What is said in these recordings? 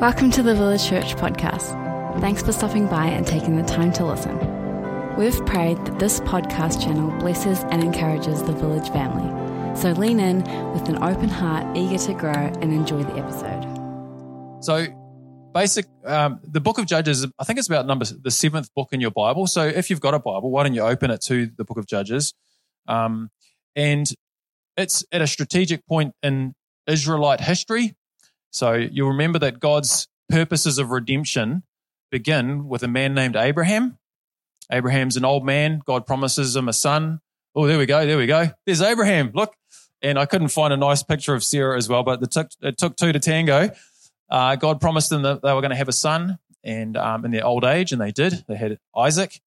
Welcome to the Village Church podcast. Thanks for stopping by and taking the time to listen. We've prayed that this podcast channel blesses and encourages the Village family. So lean in with an open heart, eager to grow and enjoy the episode. So, basic, um, the book of Judges, I think it's about number the seventh book in your Bible. So, if you've got a Bible, why don't you open it to the book of Judges? Um, and it's at a strategic point in Israelite history. So, you'll remember that God's purposes of redemption begin with a man named Abraham. Abraham's an old man. God promises him a son. Oh, there we go. There we go. There's Abraham. Look. And I couldn't find a nice picture of Sarah as well, but it took, two to tango. Uh, God promised them that they were going to have a son and um, in their old age, and they did. They had Isaac.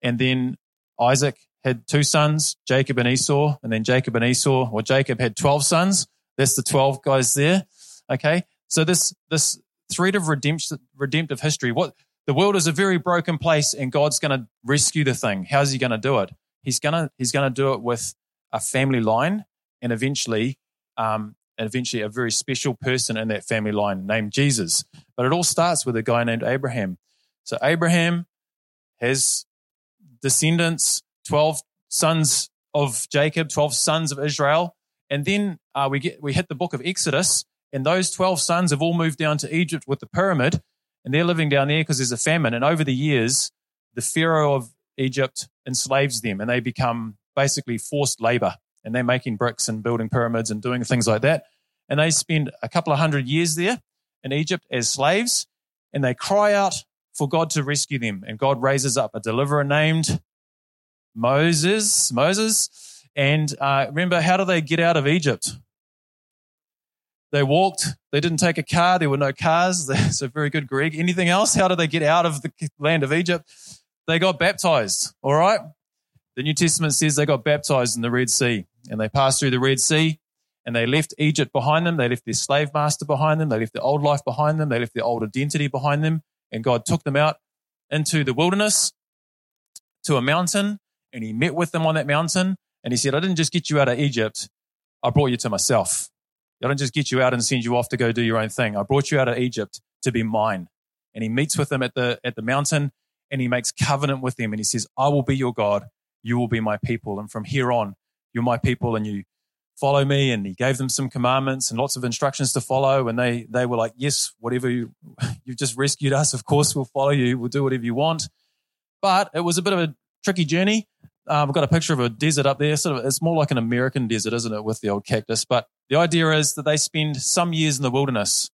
And then Isaac had two sons, Jacob and Esau. And then Jacob and Esau, or Jacob had 12 sons. That's the 12 guys there. Okay. So this, this thread of redemption, redemptive history, what the world is a very broken place and God's going to rescue the thing. How's he going to do it? He's going to, he's going to do it with a family line and eventually, um, and eventually a very special person in that family line named Jesus. But it all starts with a guy named Abraham. So Abraham has descendants, 12 sons of Jacob, 12 sons of Israel. And then uh, we get, we hit the book of Exodus and those 12 sons have all moved down to Egypt with the pyramid and they're living down there because there's a famine. And over the years, the Pharaoh of Egypt enslaves them and they become basically forced labor and they're making bricks and building pyramids and doing things like that. And they spend a couple of hundred years there in Egypt as slaves and they cry out for God to rescue them. And God raises up a deliverer named Moses, Moses. And uh, remember, how do they get out of Egypt? They walked. They didn't take a car. There were no cars. So very good, Greg. Anything else? How did they get out of the land of Egypt? They got baptized. All right. The New Testament says they got baptized in the Red Sea and they passed through the Red Sea and they left Egypt behind them. They left their slave master behind them. They left their old life behind them. They left their old identity behind them. And God took them out into the wilderness to a mountain and he met with them on that mountain. And he said, I didn't just get you out of Egypt. I brought you to myself. I don't just get you out and send you off to go do your own thing. I brought you out of Egypt to be mine. And he meets with them at the, at the mountain and he makes covenant with them. And he says, I will be your God. You will be my people. And from here on, you're my people and you follow me. And he gave them some commandments and lots of instructions to follow. And they, they were like, yes, whatever you, you've just rescued us. Of course, we'll follow you. We'll do whatever you want. But it was a bit of a tricky journey. Um, I've got a picture of a desert up there. Sort of, it's more like an American desert, isn't it, with the old cactus? But the idea is that they spend some years in the wilderness,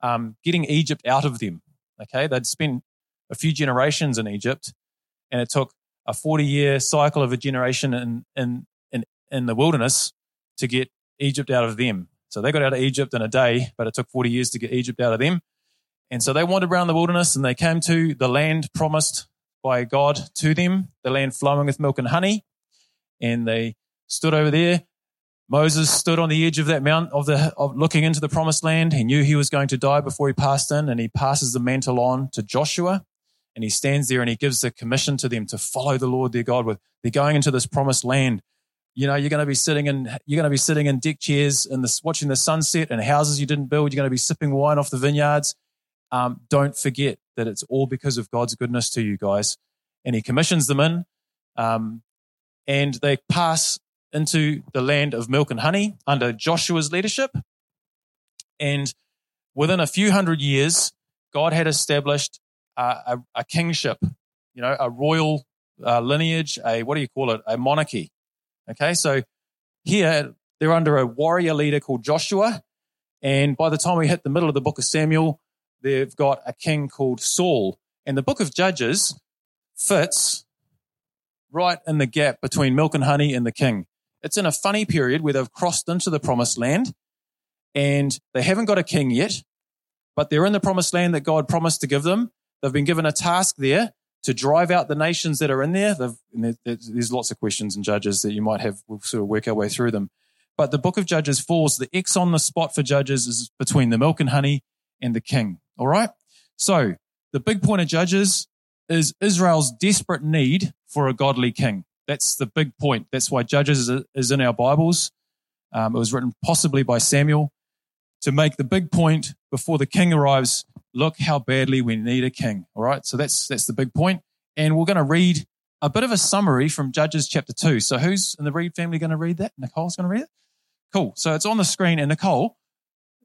um, getting Egypt out of them. Okay, they'd spent a few generations in Egypt, and it took a forty-year cycle of a generation in in in, in the wilderness to get Egypt out of them. So they got out of Egypt in a day, but it took forty years to get Egypt out of them. And so they wandered around the wilderness, and they came to the land promised by God to them, the land flowing with milk and honey. And they stood over there. Moses stood on the edge of that mount of the of looking into the promised land. He knew he was going to die before he passed in, and he passes the mantle on to Joshua. And he stands there and he gives the commission to them to follow the Lord their God with. They're going into this promised land. You know, you're going to be sitting in you're going to be sitting in deck chairs and this watching the sunset and houses you didn't build. You're going to be sipping wine off the vineyards. Um, don't forget that it's all because of God's goodness to you guys. And he commissions them in, um, and they pass into the land of milk and honey under Joshua's leadership. And within a few hundred years, God had established uh, a, a, kingship, you know, a royal uh, lineage, a what do you call it, a monarchy. Okay, so here they're under a warrior leader called Joshua. And by the time we hit the middle of the book of Samuel, they've got a king called Saul. And the book of Judges fits right in the gap between milk and honey and the king. It's in a funny period where they've crossed into the promised land and they haven't got a king yet, but they're in the promised land that God promised to give them. They've been given a task there to drive out the nations that are in there. there's lots of questions and judges that you might have. We'll sort of work our way through them. But the book of Judges falls. The X on the spot for Judges is between the milk and honey and the king. All right. So the big point of Judges is Israel's desperate need for a godly king. That's the big point. That's why Judges is in our Bibles. Um, it was written possibly by Samuel to make the big point before the king arrives look how badly we need a king. All right. So that's, that's the big point. And we're going to read a bit of a summary from Judges chapter two. So who's in the Reed family going to read that? Nicole's going to read it. Cool. So it's on the screen. And Nicole,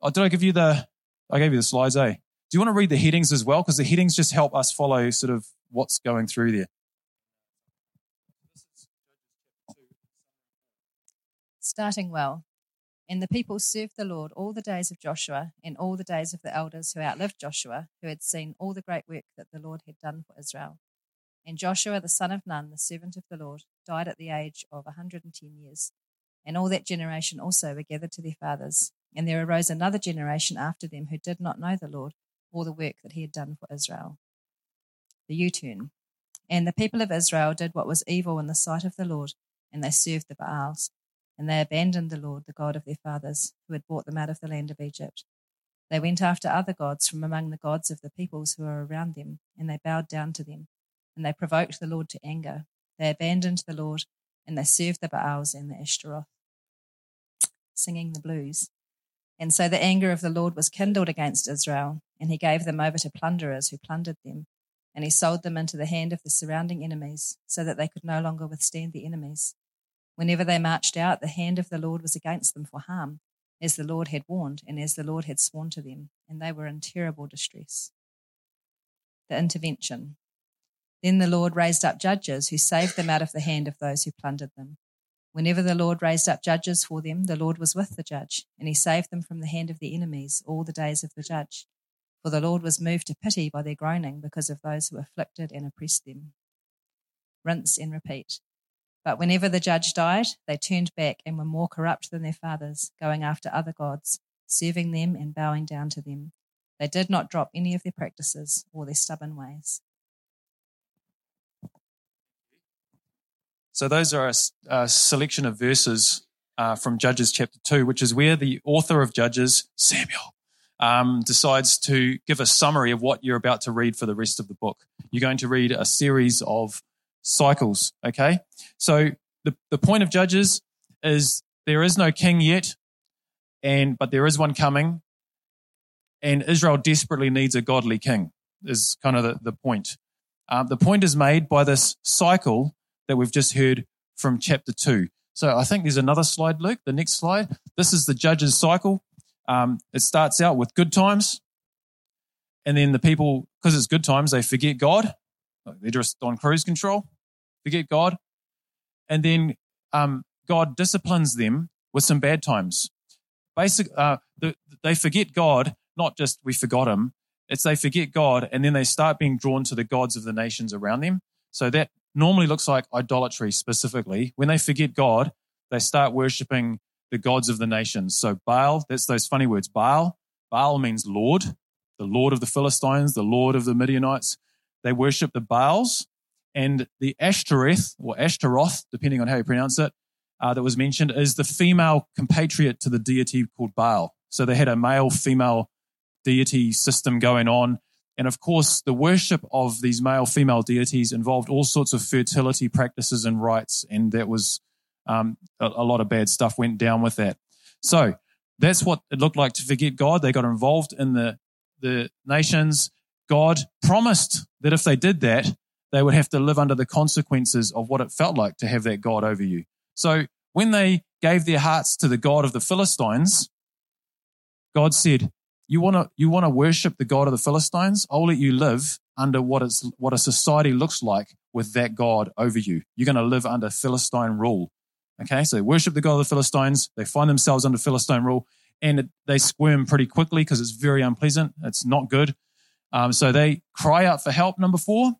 oh, did I give you the, I gave you the slides, eh? Do you want to read the headings as well? Because the headings just help us follow sort of what's going through there. Starting well. And the people served the Lord all the days of Joshua and all the days of the elders who outlived Joshua, who had seen all the great work that the Lord had done for Israel. And Joshua, the son of Nun, the servant of the Lord, died at the age of a 110 years. And all that generation also were gathered to their fathers. And there arose another generation after them who did not know the Lord or the work that he had done for Israel. The U turn. And the people of Israel did what was evil in the sight of the Lord, and they served the Baals and they abandoned the Lord, the God of their fathers, who had brought them out of the land of Egypt. They went after other gods from among the gods of the peoples who were around them, and they bowed down to them, and they provoked the Lord to anger. They abandoned the Lord, and they served the Baals and the Ashtaroth, singing the blues. And so the anger of the Lord was kindled against Israel, and he gave them over to plunderers who plundered them, and he sold them into the hand of the surrounding enemies, so that they could no longer withstand the enemies. Whenever they marched out, the hand of the Lord was against them for harm, as the Lord had warned and as the Lord had sworn to them, and they were in terrible distress. The intervention. Then the Lord raised up judges who saved them out of the hand of those who plundered them. Whenever the Lord raised up judges for them, the Lord was with the judge, and he saved them from the hand of the enemies all the days of the judge. For the Lord was moved to pity by their groaning because of those who afflicted and oppressed them. Rinse and repeat. But whenever the judge died, they turned back and were more corrupt than their fathers, going after other gods, serving them and bowing down to them. They did not drop any of their practices or their stubborn ways. So, those are a, a selection of verses uh, from Judges chapter 2, which is where the author of Judges, Samuel, um, decides to give a summary of what you're about to read for the rest of the book. You're going to read a series of cycles. Okay. So the, the point of Judges is there is no king yet, and but there is one coming, and Israel desperately needs a godly king. Is kind of the, the point. Um, the point is made by this cycle that we've just heard from chapter two. So I think there's another slide, Luke. The next slide. This is the judges cycle. Um, it starts out with good times, and then the people, because it's good times, they forget God. They're just on cruise control forget God, and then um, God disciplines them with some bad times. Basic, uh, the, they forget God, not just we forgot Him. It's they forget God, and then they start being drawn to the gods of the nations around them. So that normally looks like idolatry specifically. When they forget God, they start worshiping the gods of the nations. So Baal, that's those funny words. Baal, Baal means Lord, the Lord of the Philistines, the Lord of the Midianites. They worship the Baals, and the Ashtoreth, or Ashtaroth, depending on how you pronounce it, uh, that was mentioned, is the female compatriot to the deity called Baal. So they had a male female deity system going on. And of course, the worship of these male female deities involved all sorts of fertility practices and rites. And that was um, a, a lot of bad stuff went down with that. So that's what it looked like to forget God. They got involved in the, the nations. God promised that if they did that, they would have to live under the consequences of what it felt like to have that God over you. So when they gave their hearts to the God of the Philistines, God said, you want to you want to worship the God of the Philistines? I'll let you live under what is what a society looks like with that God over you. You're going to live under Philistine rule. Okay, so they worship the God of the Philistines. They find themselves under Philistine rule, and it, they squirm pretty quickly because it's very unpleasant. It's not good. Um, so they cry out for help. Number four,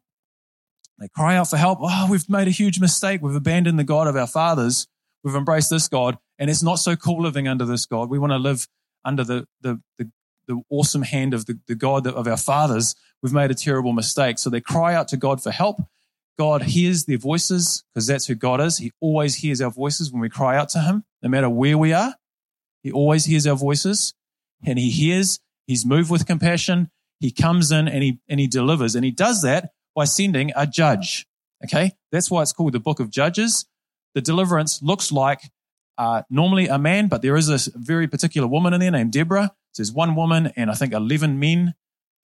they cry out for help. Oh, we've made a huge mistake. We've abandoned the God of our fathers. We've embraced this God, and it's not so cool living under this God. We want to live under the, the, the, the awesome hand of the, the God of our fathers. We've made a terrible mistake. So they cry out to God for help. God hears their voices because that's who God is. He always hears our voices when we cry out to Him, no matter where we are. He always hears our voices and He hears. He's moved with compassion. He comes in and He, and He delivers. And He does that by sending a judge. Okay. That's why it's called the book of Judges. The deliverance looks like uh, normally a man, but there is a very particular woman in there named Deborah. So there's one woman and I think 11 men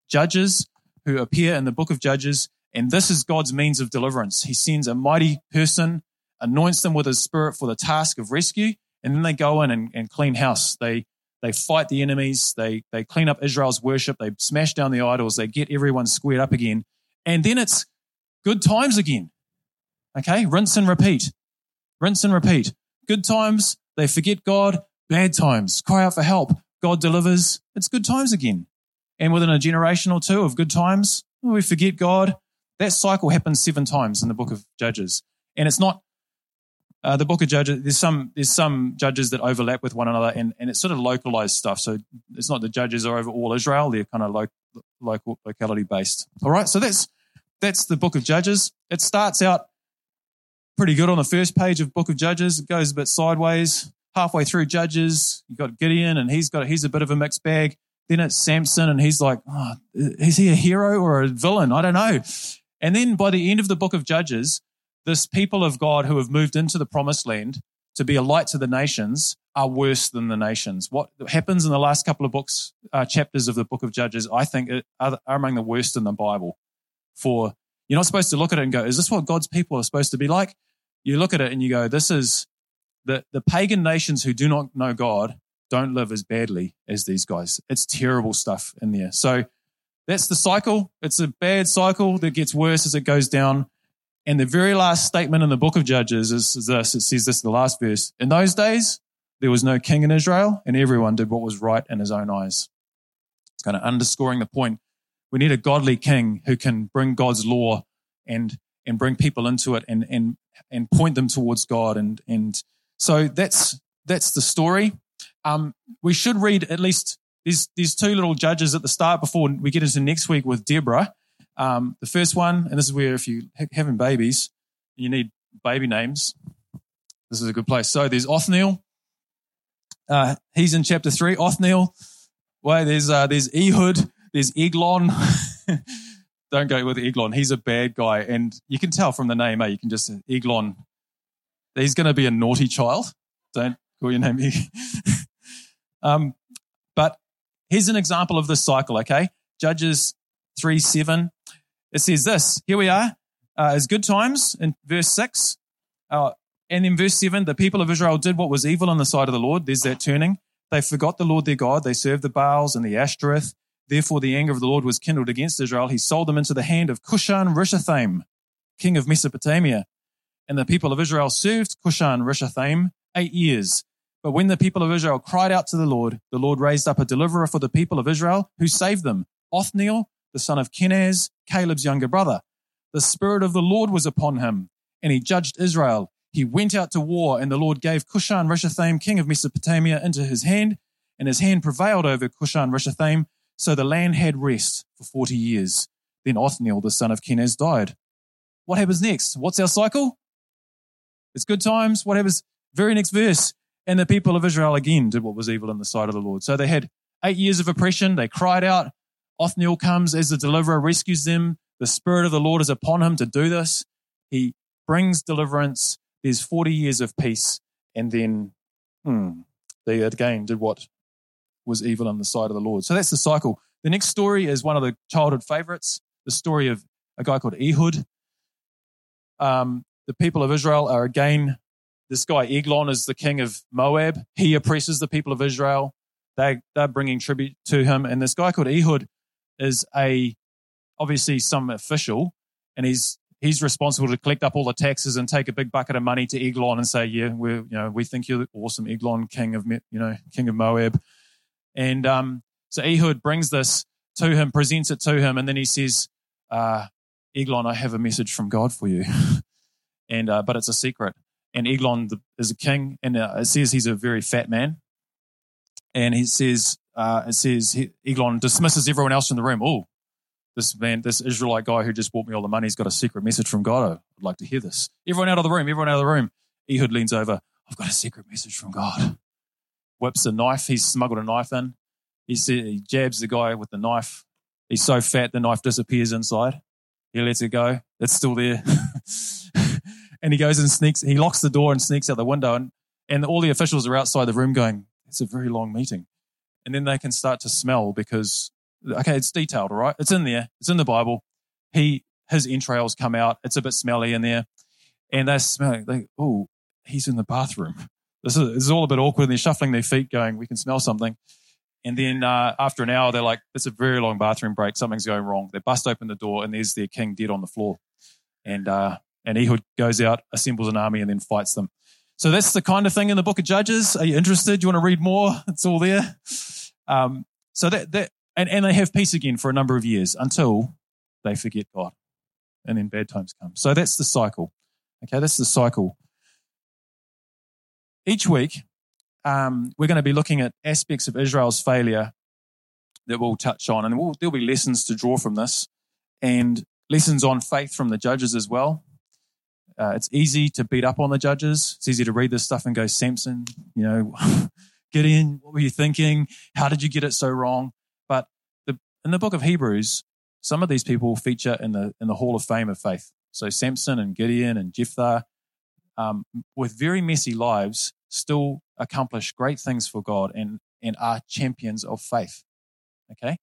judges who appear in the book of Judges, and this is God's means of deliverance. He sends a mighty person, anoints them with his spirit for the task of rescue, and then they go in and, and clean house. They they fight the enemies, they they clean up Israel's worship, they smash down the idols, they get everyone squared up again, and then it's good times again. Okay, rinse and repeat. Rinse and repeat. Good times, they forget God. Bad times, cry out for help. God delivers. It's good times again. And within a generation or two of good times, we forget God. That cycle happens seven times in the book of Judges. And it's not uh, the book of Judges. There's some there's some judges that overlap with one another, and, and it's sort of localized stuff. So it's not the judges are over all Israel; they're kind of lo- local locality based. All right, so that's that's the book of Judges. It starts out pretty good on the first page of book of Judges. It goes a bit sideways. Halfway through Judges, you've got Gideon, and he's got he's a bit of a mixed bag. Then it's Samson, and he's like, oh, is he a hero or a villain? I don't know. And then by the end of the book of Judges, this people of God who have moved into the promised land to be a light to the nations are worse than the nations. What happens in the last couple of books, uh, chapters of the book of Judges, I think are, are among the worst in the Bible. For you're not supposed to look at it and go, is this what God's people are supposed to be like? You look at it and you go, this is the, the pagan nations who do not know God don't live as badly as these guys. It's terrible stuff in there. So that's the cycle. It's a bad cycle that gets worse as it goes down. And the very last statement in the book of Judges is, this. It says this in the last verse. In those days, there was no king in Israel, and everyone did what was right in his own eyes. It's kind of underscoring the point. We need a godly king who can bring God's law and and bring people into it and and and point them towards God. And and so that's that's the story. Um, we should read at least these these two little judges at the start before we get into next week with Deborah. Um, the first one, and this is where if you ha- having babies, you need baby names. This is a good place. So there's Othniel. Uh, he's in chapter three. Othniel. Well, there's uh, there's Ehud. There's Eglon. Don't go with Eglon. He's a bad guy, and you can tell from the name. Eh? You can just Eglon. He's going to be a naughty child. Don't call your name. um, but here's an example of this cycle. Okay, Judges three seven. It says this. Here we are. Uh, as good times in verse six. Uh, and in verse 7, the people of Israel did what was evil in the sight of the Lord. There's that turning. They forgot the Lord their God. They served the Baals and the Ashtoreth. Therefore, the anger of the Lord was kindled against Israel. He sold them into the hand of Cushan Rishathaim, king of Mesopotamia. And the people of Israel served Cushan Rishathaim eight years. But when the people of Israel cried out to the Lord, the Lord raised up a deliverer for the people of Israel who saved them, Othniel, the son of Kenaz, Caleb's younger brother. The Spirit of the Lord was upon him, and he judged Israel. He went out to war, and the Lord gave Cushan Rishathaim, king of Mesopotamia, into his hand, and his hand prevailed over Cushan Rishathaim, so the land had rest for 40 years. Then Othniel, the son of Kenaz, died. What happens next? What's our cycle? It's good times. What happens? Very next verse. And the people of Israel again did what was evil in the sight of the Lord. So they had eight years of oppression. They cried out. Othniel comes as the deliverer, rescues them. The Spirit of the Lord is upon him to do this. He brings deliverance. There's 40 years of peace. And then hmm, they again did what was evil on the side of the Lord. So that's the cycle. The next story is one of the childhood favorites the story of a guy called Ehud. Um, the people of Israel are again, this guy Eglon is the king of Moab. He oppresses the people of Israel. They, they're bringing tribute to him. And this guy called Ehud is a obviously some official, and he's he's responsible to collect up all the taxes and take a big bucket of money to Eglon and say, "Yeah, we you know we think you're awesome, Eglon, king of you know king of Moab." And um, so Ehud brings this to him, presents it to him, and then he says, uh, "Eglon, I have a message from God for you, and uh, but it's a secret." And Eglon is a king, and uh, it says he's a very fat man, and he says uh, it says Eglon dismisses everyone else in the room. Oh, this man, this Israelite guy who just bought me all the money, he's got a secret message from God. I'd like to hear this. Everyone out of the room, everyone out of the room. Ehud leans over. I've got a secret message from God. Whips a knife. He's smuggled a knife in. He, he jabs the guy with the knife. He's so fat, the knife disappears inside. He lets it go. It's still there. and he goes and sneaks, he locks the door and sneaks out the window. And, and all the officials are outside the room going, it's a very long meeting and then they can start to smell because Okay, it's detailed, all right? It's in there. It's in the Bible. He his entrails come out. It's a bit smelly in there, and they're smelling. Oh, he's in the bathroom. This is, this is all a bit awkward. And they're shuffling their feet, going, "We can smell something." And then uh, after an hour, they're like, "It's a very long bathroom break. Something's going wrong." They bust open the door, and there's their king dead on the floor. And uh, and Ehud goes out, assembles an army, and then fights them. So that's the kind of thing in the Book of Judges. Are you interested? Do you want to read more? It's all there. Um, so that that and, and they have peace again for a number of years until they forget God, and then bad times come. So that's the cycle. Okay, that's the cycle. Each week, um, we're going to be looking at aspects of Israel's failure that we'll touch on, and we'll, there'll be lessons to draw from this, and lessons on faith from the judges as well. Uh, it's easy to beat up on the judges. It's easy to read this stuff and go, Samson, you know, Gideon, what were you thinking? How did you get it so wrong? But the, in the book of Hebrews, some of these people feature in the in the Hall of Fame of faith. So Samson and Gideon and Jephthah, um, with very messy lives, still accomplish great things for God and and are champions of faith. Okay,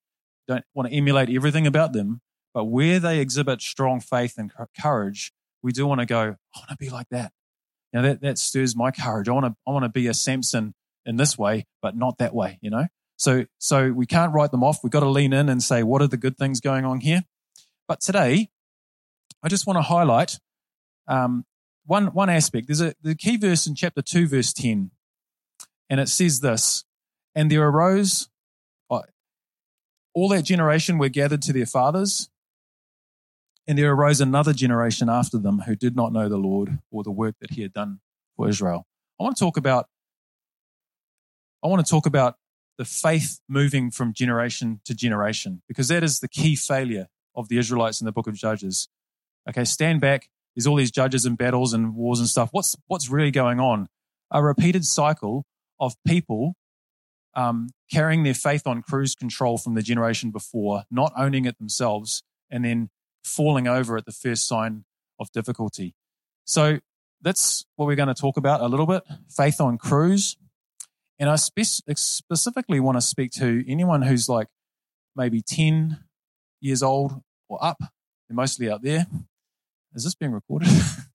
don't want to emulate everything about them, but where they exhibit strong faith and courage, we do want to go. I want to be like that. You know, that that stirs my courage. I want to I want to be a Samson in this way, but not that way. You know, so, so we can't write them off. We've got to lean in and say, what are the good things going on here? But today, I just want to highlight um, one, one aspect. There's a the key verse in chapter 2, verse 10, and it says this And there arose uh, all that generation were gathered to their fathers, and there arose another generation after them who did not know the Lord or the work that he had done for Israel. I want to talk about I want to talk about the faith moving from generation to generation, because that is the key failure of the Israelites in the book of Judges. Okay, stand back. There's all these judges and battles and wars and stuff. What's, what's really going on? A repeated cycle of people um, carrying their faith on cruise control from the generation before, not owning it themselves, and then falling over at the first sign of difficulty. So that's what we're going to talk about a little bit faith on cruise. And I spe- specifically want to speak to anyone who's like maybe 10 years old or up. They're mostly out there. Is this being recorded?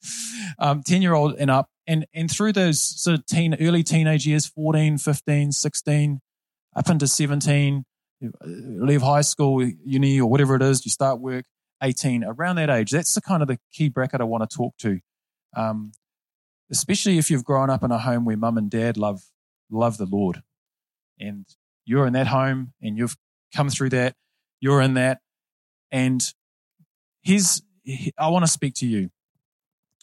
um, 10 year old and up. And, and through those sort of teen, early teenage years, 14, 15, 16, up into 17, leave high school, uni, or whatever it is, you start work, 18, around that age. That's the kind of the key bracket I want to talk to. Um, especially if you've grown up in a home where mum and dad love love the Lord. And you're in that home and you've come through that. You're in that. And here's, I want to speak to you.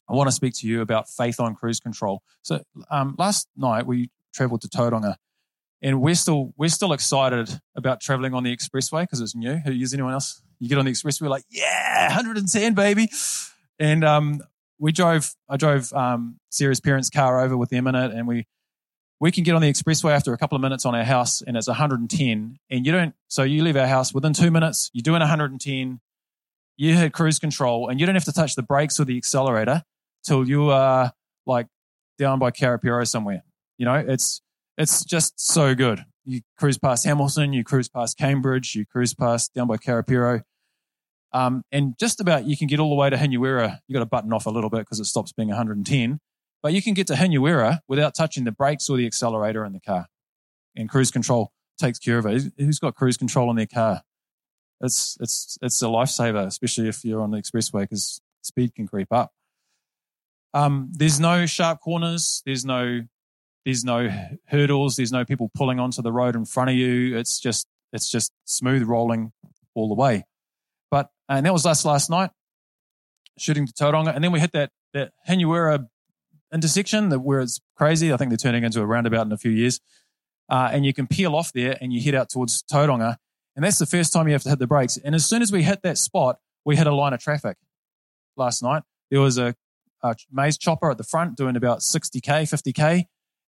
I want to speak to you about faith on cruise control. So um, last night we traveled to Tauranga and we're still we're still excited about traveling on the expressway because it's new. Is anyone else? You get on the expressway like, yeah, 110, baby. And um, we drove. I drove um, Sarah's parents' car over with them in it, and we we can get on the expressway after a couple of minutes on our house and it's 110 and you don't so you leave our house within two minutes you're doing 110 you hit cruise control and you don't have to touch the brakes or the accelerator till you are like down by Karapiro somewhere you know it's it's just so good you cruise past Hamilton you cruise past Cambridge you cruise past down by Karapiro um, and just about you can get all the way to Hinuera You've got to button off a little bit because it stops being 110 but you can get to Hinuera without touching the brakes or the accelerator in the car. And cruise control takes care of it. Who's got cruise control in their car? It's, it's, it's a lifesaver, especially if you're on the expressway because speed can creep up. Um, there's no sharp corners. There's no, there's no hurdles. There's no people pulling onto the road in front of you. It's just, it's just smooth rolling all the way. But, and that was us last night, shooting to Tauranga. And then we hit that, that Hinuera intersection that where it's crazy. I think they're turning into a roundabout in a few years. Uh, and you can peel off there and you head out towards Tauranga. And that's the first time you have to hit the brakes. And as soon as we hit that spot, we hit a line of traffic last night. There was a, a maize chopper at the front doing about 60K, 50K,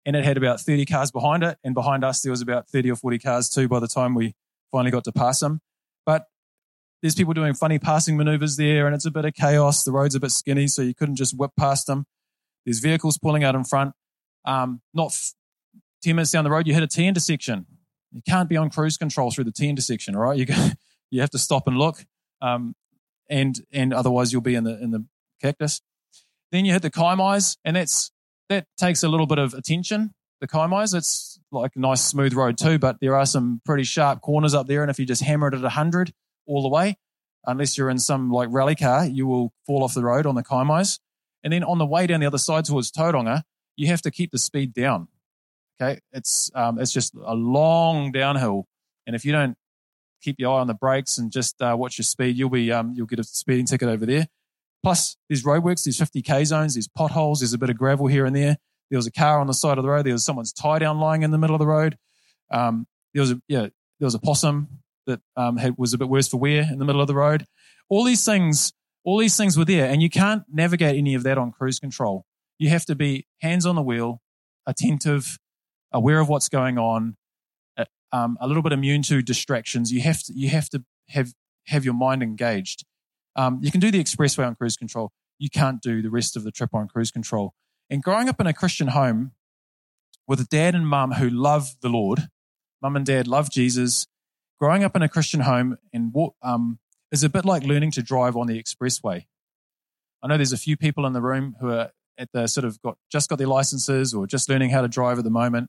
and it had about 30 cars behind it. And behind us, there was about 30 or 40 cars too by the time we finally got to pass them. But there's people doing funny passing maneuvers there, and it's a bit of chaos. The road's a bit skinny, so you couldn't just whip past them. There's vehicles pulling out in front. Um, not f- 10 minutes down the road, you hit a T intersection. You can't be on cruise control through the T intersection, all right? You, you have to stop and look, um, and and otherwise you'll be in the in the cactus. Then you hit the Kaimais, and that's that takes a little bit of attention. The Kaimais, it's like a nice smooth road too, but there are some pretty sharp corners up there, and if you just hammer it at hundred all the way, unless you're in some like rally car, you will fall off the road on the Kaimais. And then on the way down the other side towards Tauranga, you have to keep the speed down. Okay, it's um, it's just a long downhill, and if you don't keep your eye on the brakes and just uh, watch your speed, you'll be um, you'll get a speeding ticket over there. Plus, there's roadworks, there's 50k zones, there's potholes, there's a bit of gravel here and there. There was a car on the side of the road. There was someone's tie down lying in the middle of the road. Um, there was a yeah, there was a possum that um, had, was a bit worse for wear in the middle of the road. All these things, all these things were there, and you can't navigate any of that on cruise control. You have to be hands on the wheel, attentive, aware of what's going on, uh, um, a little bit immune to distractions. You have to you have to have have your mind engaged. Um, you can do the expressway on cruise control. You can't do the rest of the trip on cruise control. And growing up in a Christian home with a dad and mum who love the Lord, mum and dad love Jesus. Growing up in a Christian home and um, is a bit like learning to drive on the expressway. I know there's a few people in the room who are at the sort of got just got their licenses or just learning how to drive at the moment.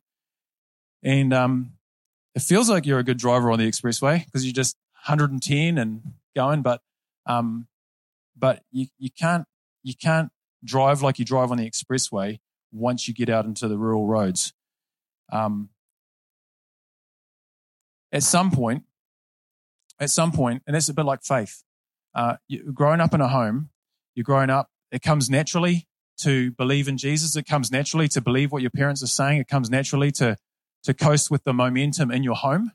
And um, it feels like you're a good driver on the expressway because you're just 110 and going, but um, but you, you can't you can't drive like you drive on the expressway once you get out into the rural roads. Um, at some point, at some point, and it's a bit like faith. Uh, you, growing up in a home, you're growing up. It comes naturally to believe in Jesus. It comes naturally to believe what your parents are saying. It comes naturally to to coast with the momentum in your home.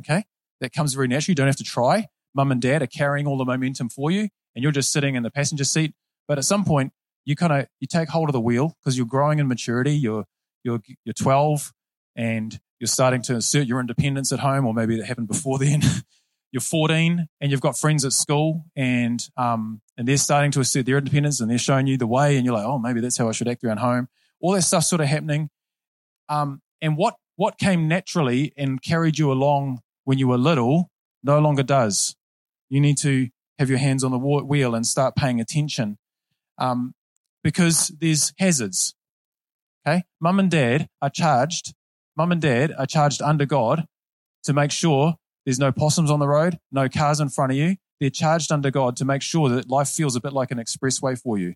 Okay. That comes very naturally. You don't have to try. Mum and dad are carrying all the momentum for you and you're just sitting in the passenger seat. But at some point, you kind of, you take hold of the wheel because you're growing in maturity. You're, you're, you're 12 and you're starting to assert your independence at home, or maybe that happened before then. you're 14 and you've got friends at school and, um, and they're starting to assert their independence and they're showing you the way and you're like, oh, maybe that's how I should act around home. All that stuff sort of happening. Um, and what what came naturally and carried you along when you were little no longer does. You need to have your hands on the wheel and start paying attention um, because there's hazards. Okay, mum and dad are charged. Mum and dad are charged under God to make sure there's no possums on the road, no cars in front of you. They're charged under God to make sure that life feels a bit like an expressway for you,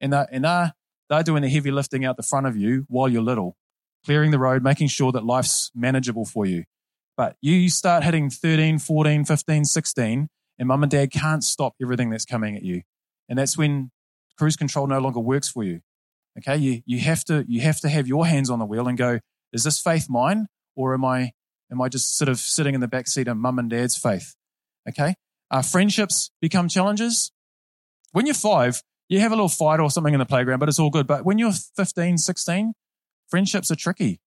and they're, and they're, they're doing the heavy lifting out the front of you while you're little clearing the road, making sure that life's manageable for you. But you start hitting 13, 14, 15, 16, and mum and dad can't stop everything that's coming at you. And that's when cruise control no longer works for you. Okay, you, you have to you have to have your hands on the wheel and go, is this faith mine? Or am I am I just sort of sitting in the back seat of mum and dad's faith? Okay. Uh, friendships become challenges. When you're five, you have a little fight or something in the playground, but it's all good. But when you're 15, 16, friendships are tricky,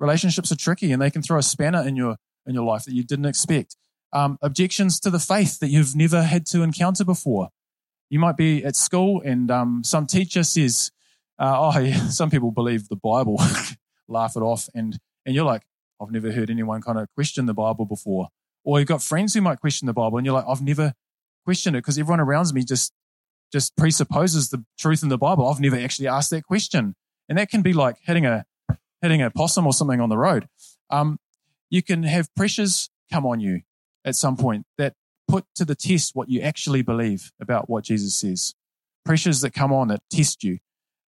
relationships are tricky, and they can throw a spanner in your in your life that you didn't expect. Um, objections to the faith that you've never had to encounter before. You might be at school and um, some teacher says, uh, "Oh, yeah, some people believe the Bible," laugh it off, and and you're like, "I've never heard anyone kind of question the Bible before." Or you've got friends who might question the Bible, and you're like, "I've never questioned it because everyone around me just just presupposes the truth in the Bible. I've never actually asked that question." and that can be like hitting a hitting a possum or something on the road. Um, you can have pressures come on you at some point that put to the test what you actually believe about what Jesus says. Pressures that come on that test you.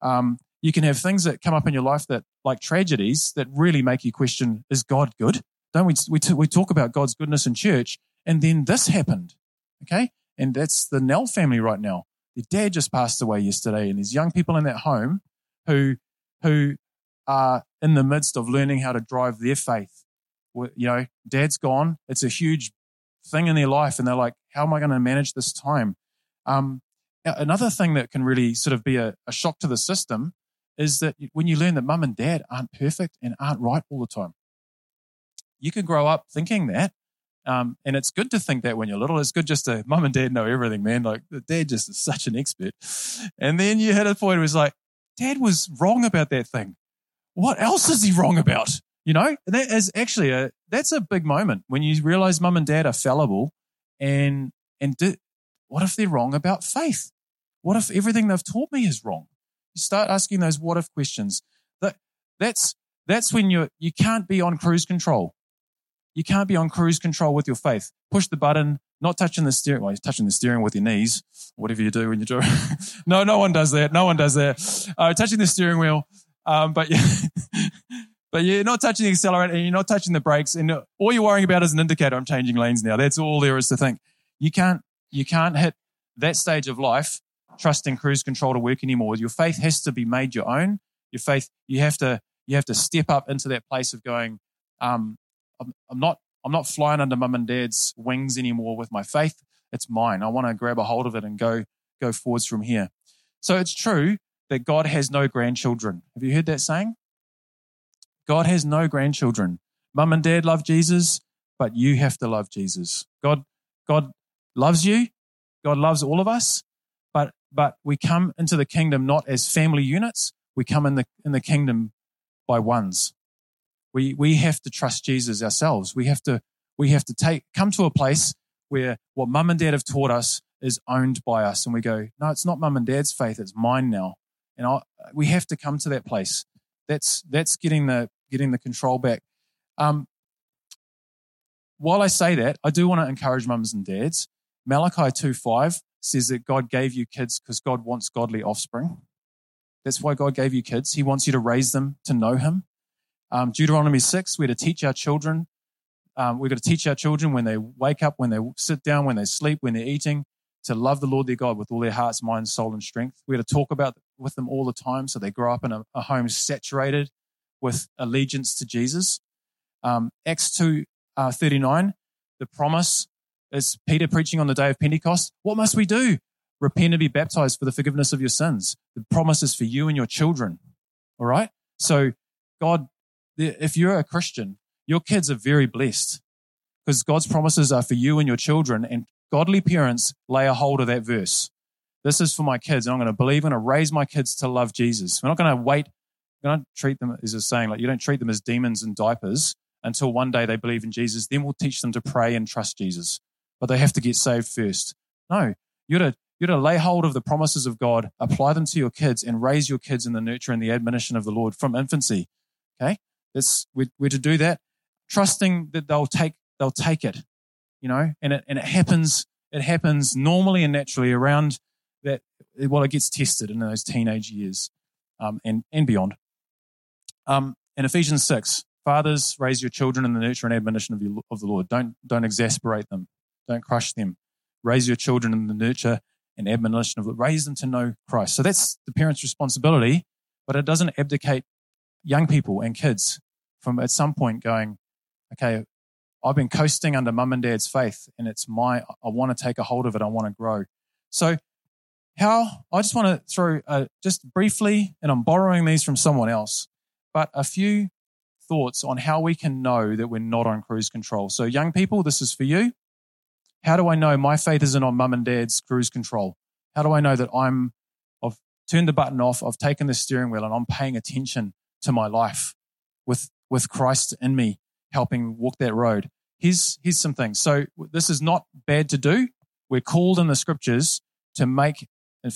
Um, you can have things that come up in your life that, like tragedies, that really make you question: Is God good? Don't we? We, t- we talk about God's goodness in church, and then this happened. Okay, and that's the Nell family right now. Their dad just passed away yesterday, and there's young people in that home who who are in the midst of learning how to drive their faith. You know, dad's gone. It's a huge thing in their life. And they're like, how am I going to manage this time? Um, another thing that can really sort of be a, a shock to the system is that when you learn that mum and dad aren't perfect and aren't right all the time, you can grow up thinking that. Um, and it's good to think that when you're little. It's good just to mum and dad know everything, man. Like dad just is such an expert. And then you hit a point where it's like, Dad was wrong about that thing. What else is he wrong about? You know, and that is actually a, that's a big moment when you realize mum and dad are fallible and and what if they're wrong about faith? What if everything they've taught me is wrong? You start asking those what if questions. That that's that's when you you can't be on cruise control. You can't be on cruise control with your faith. Push the button, not touching the steering. Well, you're touching the steering with your knees, whatever you do when you do. no, no one does that. No one does that. Uh, touching the steering wheel, um, but but you're not touching the accelerator and you're not touching the brakes, and all you're worrying about is an indicator. I'm changing lanes now. That's all there is to think. You can't you can't hit that stage of life trusting cruise control to work anymore. Your faith has to be made your own. Your faith, you have to you have to step up into that place of going. Um, I'm, I'm not I'm not flying under mum and dad's wings anymore with my faith. It's mine. I want to grab a hold of it and go go forwards from here. So it's true that God has no grandchildren. Have you heard that saying? God has no grandchildren. Mum and dad love Jesus, but you have to love Jesus. God God loves you. God loves all of us, but we come into the kingdom not as family units. We come in the in the kingdom by ones. We, we have to trust Jesus ourselves. We have to, we have to take, come to a place where what mum and dad have taught us is owned by us. And we go, no, it's not mum and dad's faith. It's mine now. And I, we have to come to that place. That's, that's getting the, getting the control back. Um, while I say that, I do want to encourage mums and dads. Malachi 2.5 says that God gave you kids because God wants godly offspring. That's why God gave you kids. He wants you to raise them to know Him. Um, Deuteronomy 6, we're to teach our children. Um, we're going to teach our children when they wake up, when they sit down, when they sleep, when they're eating, to love the Lord their God with all their hearts, mind, soul, and strength. We're to talk about with them all the time so they grow up in a, a home saturated with allegiance to Jesus. Um, Acts 2 uh, 39, the promise is Peter preaching on the day of Pentecost. What must we do? Repent and be baptized for the forgiveness of your sins. The promise is for you and your children. All right? So God if you're a Christian, your kids are very blessed because God's promises are for you and your children, and godly parents lay a hold of that verse. This is for my kids, and I'm going to believe, I'm going to raise my kids to love Jesus. We're not going to wait. We don't going to treat them as a saying, like you don't treat them as demons and diapers until one day they believe in Jesus. Then we'll teach them to pray and trust Jesus. But they have to get saved first. No, you're to, you're to lay hold of the promises of God, apply them to your kids, and raise your kids in the nurture and the admonition of the Lord from infancy. Okay? That's we're, we're to do that, trusting that they'll take they'll take it, you know, and it and it happens it happens normally and naturally around that while it gets tested in those teenage years um, and and beyond. Um, in Ephesians six, fathers raise your children in the nurture and admonition of, you, of the Lord. Don't don't exasperate them, don't crush them. Raise your children in the nurture and admonition of it. raise them to know Christ. So that's the parent's responsibility, but it doesn't abdicate young people and kids from at some point going, okay, I've been coasting under mum and dad's faith and it's my, I want to take a hold of it. I want to grow. So how, I just want to throw uh, just briefly, and I'm borrowing these from someone else, but a few thoughts on how we can know that we're not on cruise control. So young people, this is for you. How do I know my faith isn't on mum and dad's cruise control? How do I know that I'm, I've turned the button off, I've taken the steering wheel and I'm paying attention to my life with with Christ in me, helping walk that road. Here's, here's some things. So this is not bad to do. We're called in the scriptures to make,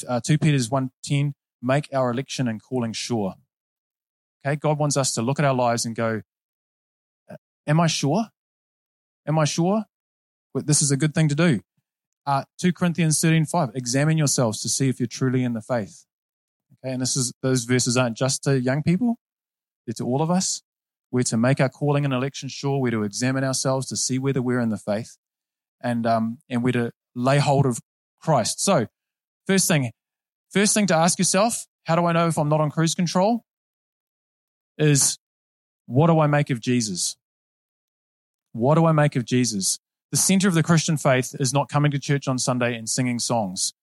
uh, 2 Peter's 1.10, make our election and calling sure. Okay. God wants us to look at our lives and go, am I sure? Am I sure? This is a good thing to do. Uh, 2 Corinthians 13, 5, examine yourselves to see if you're truly in the faith. Okay. And this is, those verses aren't just to young people. They're to all of us. We're to make our calling and election sure. We're to examine ourselves to see whether we're in the faith, and um, and we're to lay hold of Christ. So, first thing, first thing to ask yourself: How do I know if I'm not on cruise control? Is what do I make of Jesus? What do I make of Jesus? The center of the Christian faith is not coming to church on Sunday and singing songs,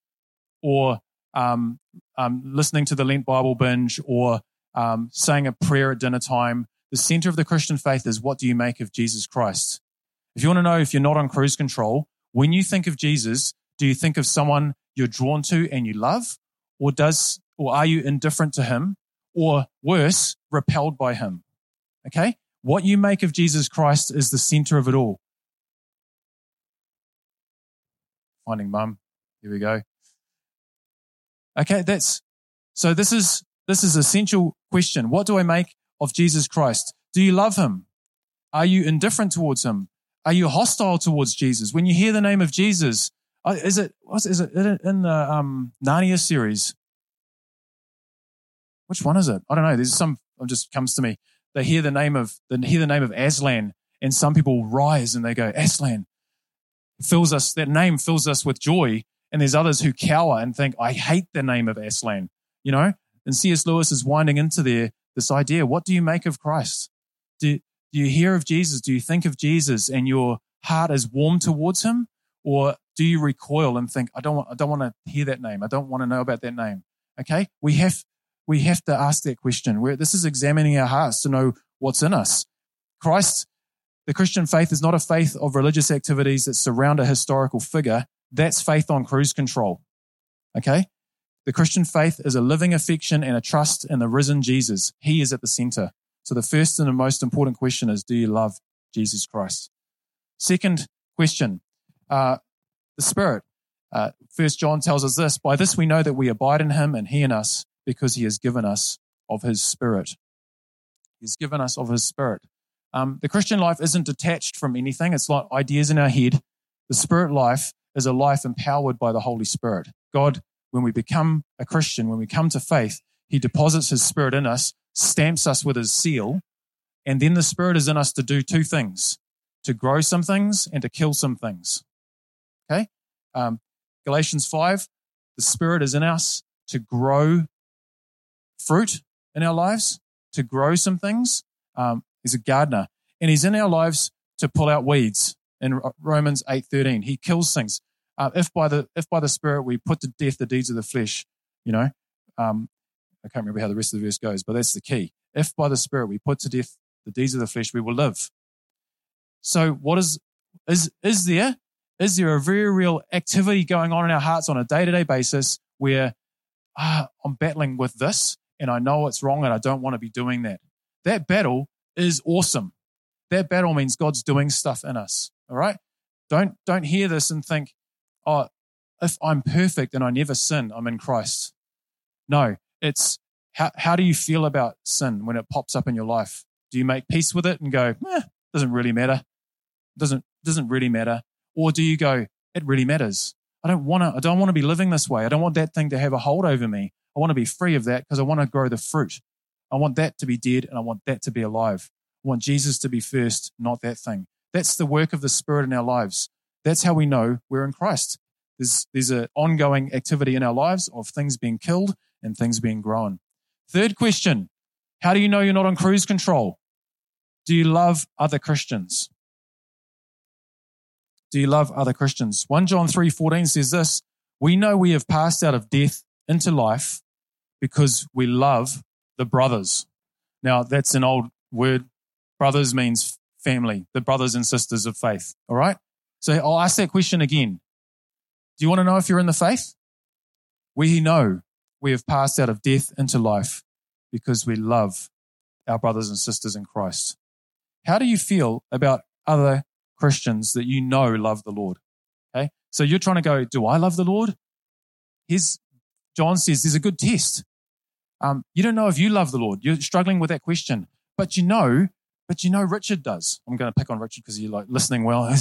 or um, um, listening to the Lent Bible binge, or um, saying a prayer at dinner time, the center of the Christian faith is what do you make of Jesus Christ? If you want to know if you're not on cruise control, when you think of Jesus, do you think of someone you're drawn to and you love? Or does, or are you indifferent to him? Or worse, repelled by him? Okay. What you make of Jesus Christ is the center of it all. Finding mum. Here we go. Okay, that's so this is this is essential question. What do I make of Jesus Christ? Do you love him? Are you indifferent towards him? Are you hostile towards Jesus? When you hear the name of Jesus, uh, is it is it in the um, Narnia series? Which one is it? I don't know. There's some. It just comes to me. They hear the name of they hear the name of Aslan, and some people rise and they go Aslan. Fills us that name fills us with joy, and there's others who cower and think I hate the name of Aslan. You know, and C.S. Lewis is winding into there this idea. What do you make of Christ? Do, do you hear of Jesus? Do you think of Jesus and your heart is warm towards him? Or do you recoil and think, I don't want, I don't want to hear that name. I don't want to know about that name. Okay. We have, we have to ask that question. Where this is examining our hearts to know what's in us. Christ, the Christian faith is not a faith of religious activities that surround a historical figure. That's faith on cruise control. Okay. The Christian faith is a living affection and a trust in the risen Jesus. He is at the center. So the first and the most important question is, do you love Jesus Christ? Second question, uh, the Spirit. Uh, First John tells us this: By this we know that we abide in Him and He in us, because He has given us of His Spirit. He's given us of His Spirit. Um, the Christian life isn't detached from anything. It's like ideas in our head. The Spirit life is a life empowered by the Holy Spirit. God, when we become a Christian, when we come to faith, He deposits His Spirit in us stamps us with his seal. And then the Spirit is in us to do two things to grow some things and to kill some things. Okay? Um, Galatians 5, the Spirit is in us to grow fruit in our lives, to grow some things. Um, he's a gardener. And he's in our lives to pull out weeds. In Romans 8:13, he kills things. Uh, if by the if by the Spirit we put to death the deeds of the flesh, you know, um, I can't remember how the rest of the verse goes, but that's the key. If by the Spirit we put to death the deeds of the flesh, we will live. So, what is is is there? Is there a very real activity going on in our hearts on a day to day basis where ah, I'm battling with this and I know it's wrong and I don't want to be doing that? That battle is awesome. That battle means God's doing stuff in us. All right. Don't don't hear this and think, oh, if I'm perfect and I never sin, I'm in Christ. No, it's how, how do you feel about sin when it pops up in your life? Do you make peace with it and go, eh, doesn't really matter? Doesn't, doesn't really matter. Or do you go, it really matters. I don't want to, I don't want to be living this way. I don't want that thing to have a hold over me. I want to be free of that because I want to grow the fruit. I want that to be dead and I want that to be alive. I want Jesus to be first, not that thing. That's the work of the Spirit in our lives. That's how we know we're in Christ. There's, there's an ongoing activity in our lives of things being killed and things being grown. Third question How do you know you're not on cruise control? Do you love other Christians? Do you love other Christians? 1 John 3 14 says this We know we have passed out of death into life because we love the brothers. Now, that's an old word. Brothers means family, the brothers and sisters of faith. All right? So I'll ask that question again. Do you want to know if you're in the faith? We know we have passed out of death into life because we love our brothers and sisters in Christ. How do you feel about other Christians that you know love the Lord? Okay. So you're trying to go, do I love the Lord? Here's, John says there's a good test. Um, you don't know if you love the Lord. You're struggling with that question, but you know, but you know Richard does. I'm going to pick on Richard because you're like listening well.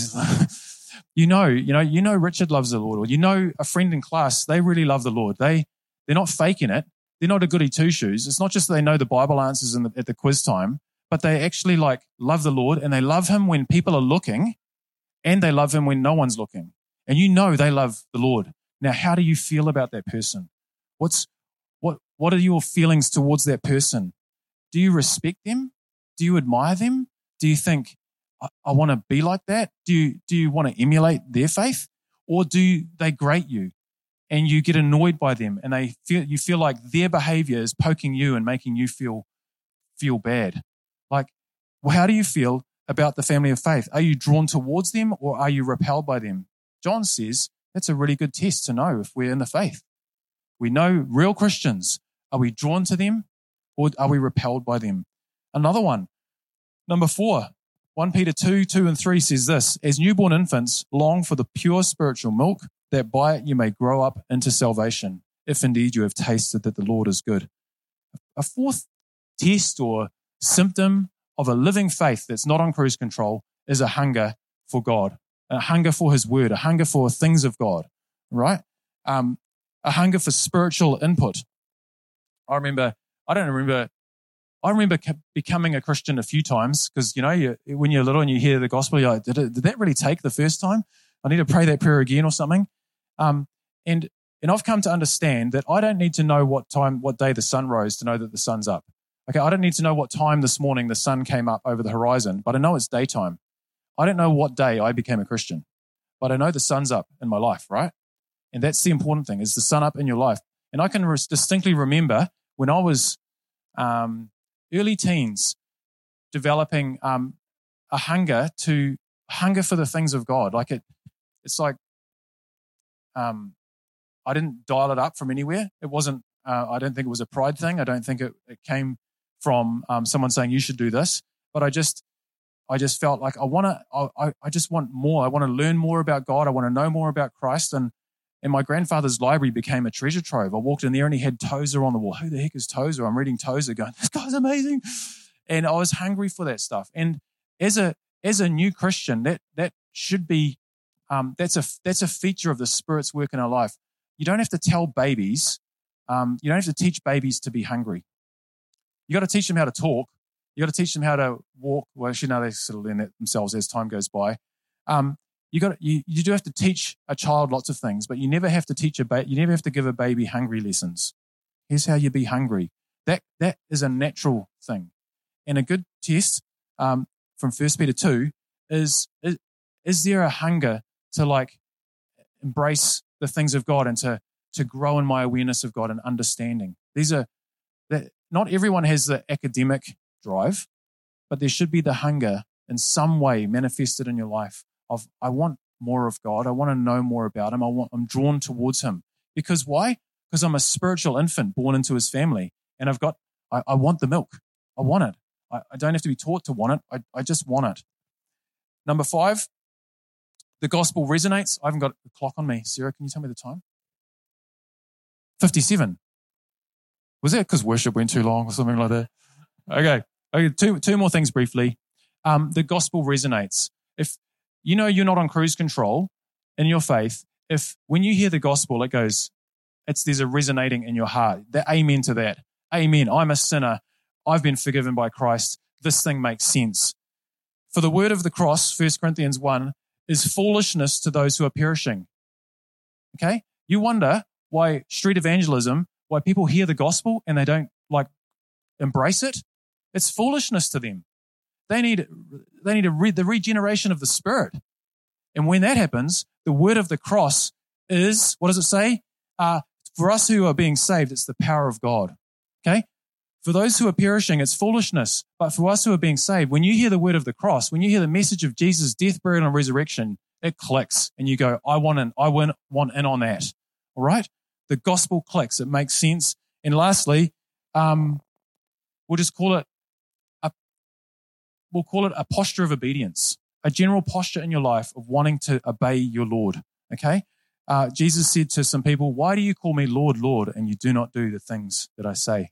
you know, you know, you know Richard loves the Lord, or you know a friend in class, they really love the Lord. They they're not faking it. They're not a goody two shoes. It's not just they know the Bible answers the, at the quiz time, but they actually like love the Lord and they love Him when people are looking, and they love Him when no one's looking. And you know they love the Lord. Now, how do you feel about that person? What's what? Are your feelings towards that person? Do you respect them? Do you admire them? Do you think I, I want to be like that? Do you do you want to emulate their faith, or do they grate you? and you get annoyed by them and they feel you feel like their behavior is poking you and making you feel feel bad like well, how do you feel about the family of faith are you drawn towards them or are you repelled by them john says that's a really good test to know if we're in the faith we know real christians are we drawn to them or are we repelled by them another one Number four, 1 Peter 2, 2 and 3 says this As newborn infants, long for the pure spiritual milk, that by it you may grow up into salvation, if indeed you have tasted that the Lord is good. A fourth test or symptom of a living faith that's not on cruise control is a hunger for God, a hunger for His Word, a hunger for things of God, right? Um, a hunger for spiritual input. I remember, I don't remember, I remember becoming a Christian a few times because, you know, you, when you're little and you hear the gospel, you're like, did, it, did that really take the first time? I need to pray that prayer again or something. Um, and and I've come to understand that I don't need to know what time, what day the sun rose to know that the sun's up. Okay, I don't need to know what time this morning the sun came up over the horizon, but I know it's daytime. I don't know what day I became a Christian, but I know the sun's up in my life, right? And that's the important thing: is the sun up in your life. And I can distinctly remember when I was um, early teens, developing um, a hunger to hunger for the things of God. Like it, it's like um, I didn't dial it up from anywhere. It wasn't. Uh, I don't think it was a pride thing. I don't think it, it came from um, someone saying you should do this. But I just, I just felt like I want to. I, I just want more. I want to learn more about God. I want to know more about Christ. And and my grandfather's library became a treasure trove. I walked in there and he had Tozer on the wall. Who the heck is Tozer? I'm reading Tozer, going, this guy's amazing. And I was hungry for that stuff. And as a as a new Christian, that that should be um, that's a that's a feature of the Spirit's work in our life. You don't have to tell babies, um, you don't have to teach babies to be hungry. You got to teach them how to talk. You got to teach them how to walk. Well, actually, now they sort of learn that themselves as time goes by. Um, you got you, you do have to teach a child lots of things, but you never have to teach a ba- you never have to give a baby hungry lessons. Here's how you be hungry. That that is a natural thing, and a good test um, from First Peter two is, is is there a hunger to like embrace the things of God and to, to grow in my awareness of God and understanding. These are that not everyone has the academic drive, but there should be the hunger in some way manifested in your life of I want more of God. I want to know more about him. I want I'm drawn towards him. Because why? Because I'm a spiritual infant born into his family and I've got I, I want the milk. I want it. I, I, don't have to be taught to want it. I, I just want it. Number five, the gospel resonates. I haven't got a clock on me. Sarah, can you tell me the time? 57. Was that because worship went too long or something like that? Okay. Okay. Two, two more things briefly. Um, the gospel resonates. If you know you're not on cruise control in your faith, if when you hear the gospel, it goes, it's there's a resonating in your heart. The amen to that. Amen. I'm a sinner. I've been forgiven by Christ. This thing makes sense. For the word of the cross, 1 Corinthians 1, is foolishness to those who are perishing. Okay? You wonder why street evangelism, why people hear the gospel and they don't like embrace it. It's foolishness to them. They need, they need re- the regeneration of the spirit. And when that happens, the word of the cross is, what does it say? Uh, for us who are being saved, it's the power of God. Okay? For those who are perishing, it's foolishness. But for us who are being saved, when you hear the word of the cross, when you hear the message of Jesus' death, burial, and resurrection, it clicks and you go, I want in, I want, want in on that. All right? The gospel clicks. It makes sense. And lastly, um, we'll just call it a, we'll call it a posture of obedience, a general posture in your life of wanting to obey your Lord. Okay? Uh, Jesus said to some people, Why do you call me Lord, Lord, and you do not do the things that I say?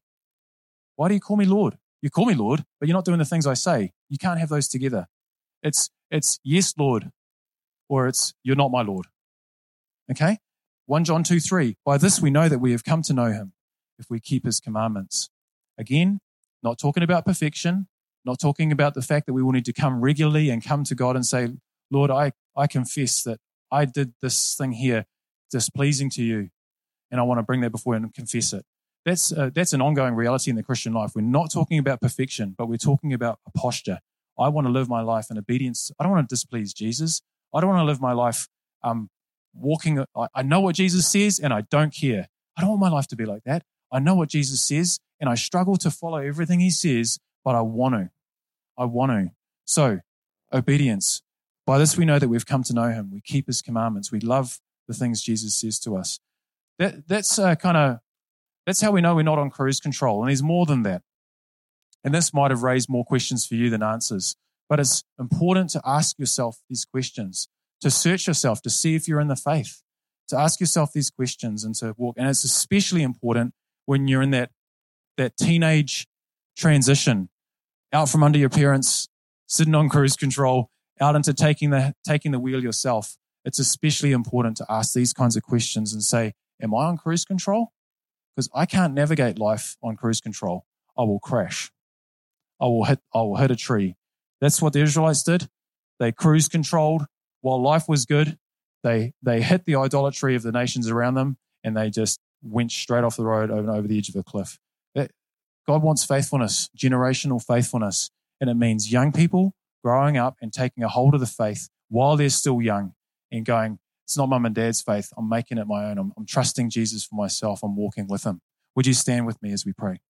Why do you call me Lord? You call me Lord, but you're not doing the things I say. You can't have those together. It's, it's yes, Lord, or it's you're not my Lord. Okay? 1 John 2 3. By this we know that we have come to know him if we keep his commandments. Again, not talking about perfection, not talking about the fact that we will need to come regularly and come to God and say, Lord, I, I confess that I did this thing here displeasing to you, and I want to bring that before you and confess it. That's, uh, that's an ongoing reality in the Christian life. We're not talking about perfection, but we're talking about a posture. I want to live my life in obedience. I don't want to displease Jesus. I don't want to live my life um, walking. I, I know what Jesus says and I don't care. I don't want my life to be like that. I know what Jesus says and I struggle to follow everything he says, but I want to. I want to. So, obedience. By this we know that we've come to know him. We keep his commandments. We love the things Jesus says to us. That, that's uh, kind of that's how we know we're not on cruise control. And there's more than that. And this might have raised more questions for you than answers. But it's important to ask yourself these questions, to search yourself, to see if you're in the faith, to ask yourself these questions and to walk. And it's especially important when you're in that, that teenage transition out from under your parents, sitting on cruise control, out into taking the, taking the wheel yourself. It's especially important to ask these kinds of questions and say, Am I on cruise control? Because I can't navigate life on cruise control. I will crash. I will hit, I will hit a tree. That's what the Israelites did. They cruise controlled while life was good. They, they hit the idolatry of the nations around them and they just went straight off the road over, over the edge of a cliff. God wants faithfulness, generational faithfulness. And it means young people growing up and taking a hold of the faith while they're still young and going, it's not mum and dad's faith. I'm making it my own. I'm, I'm trusting Jesus for myself. I'm walking with him. Would you stand with me as we pray?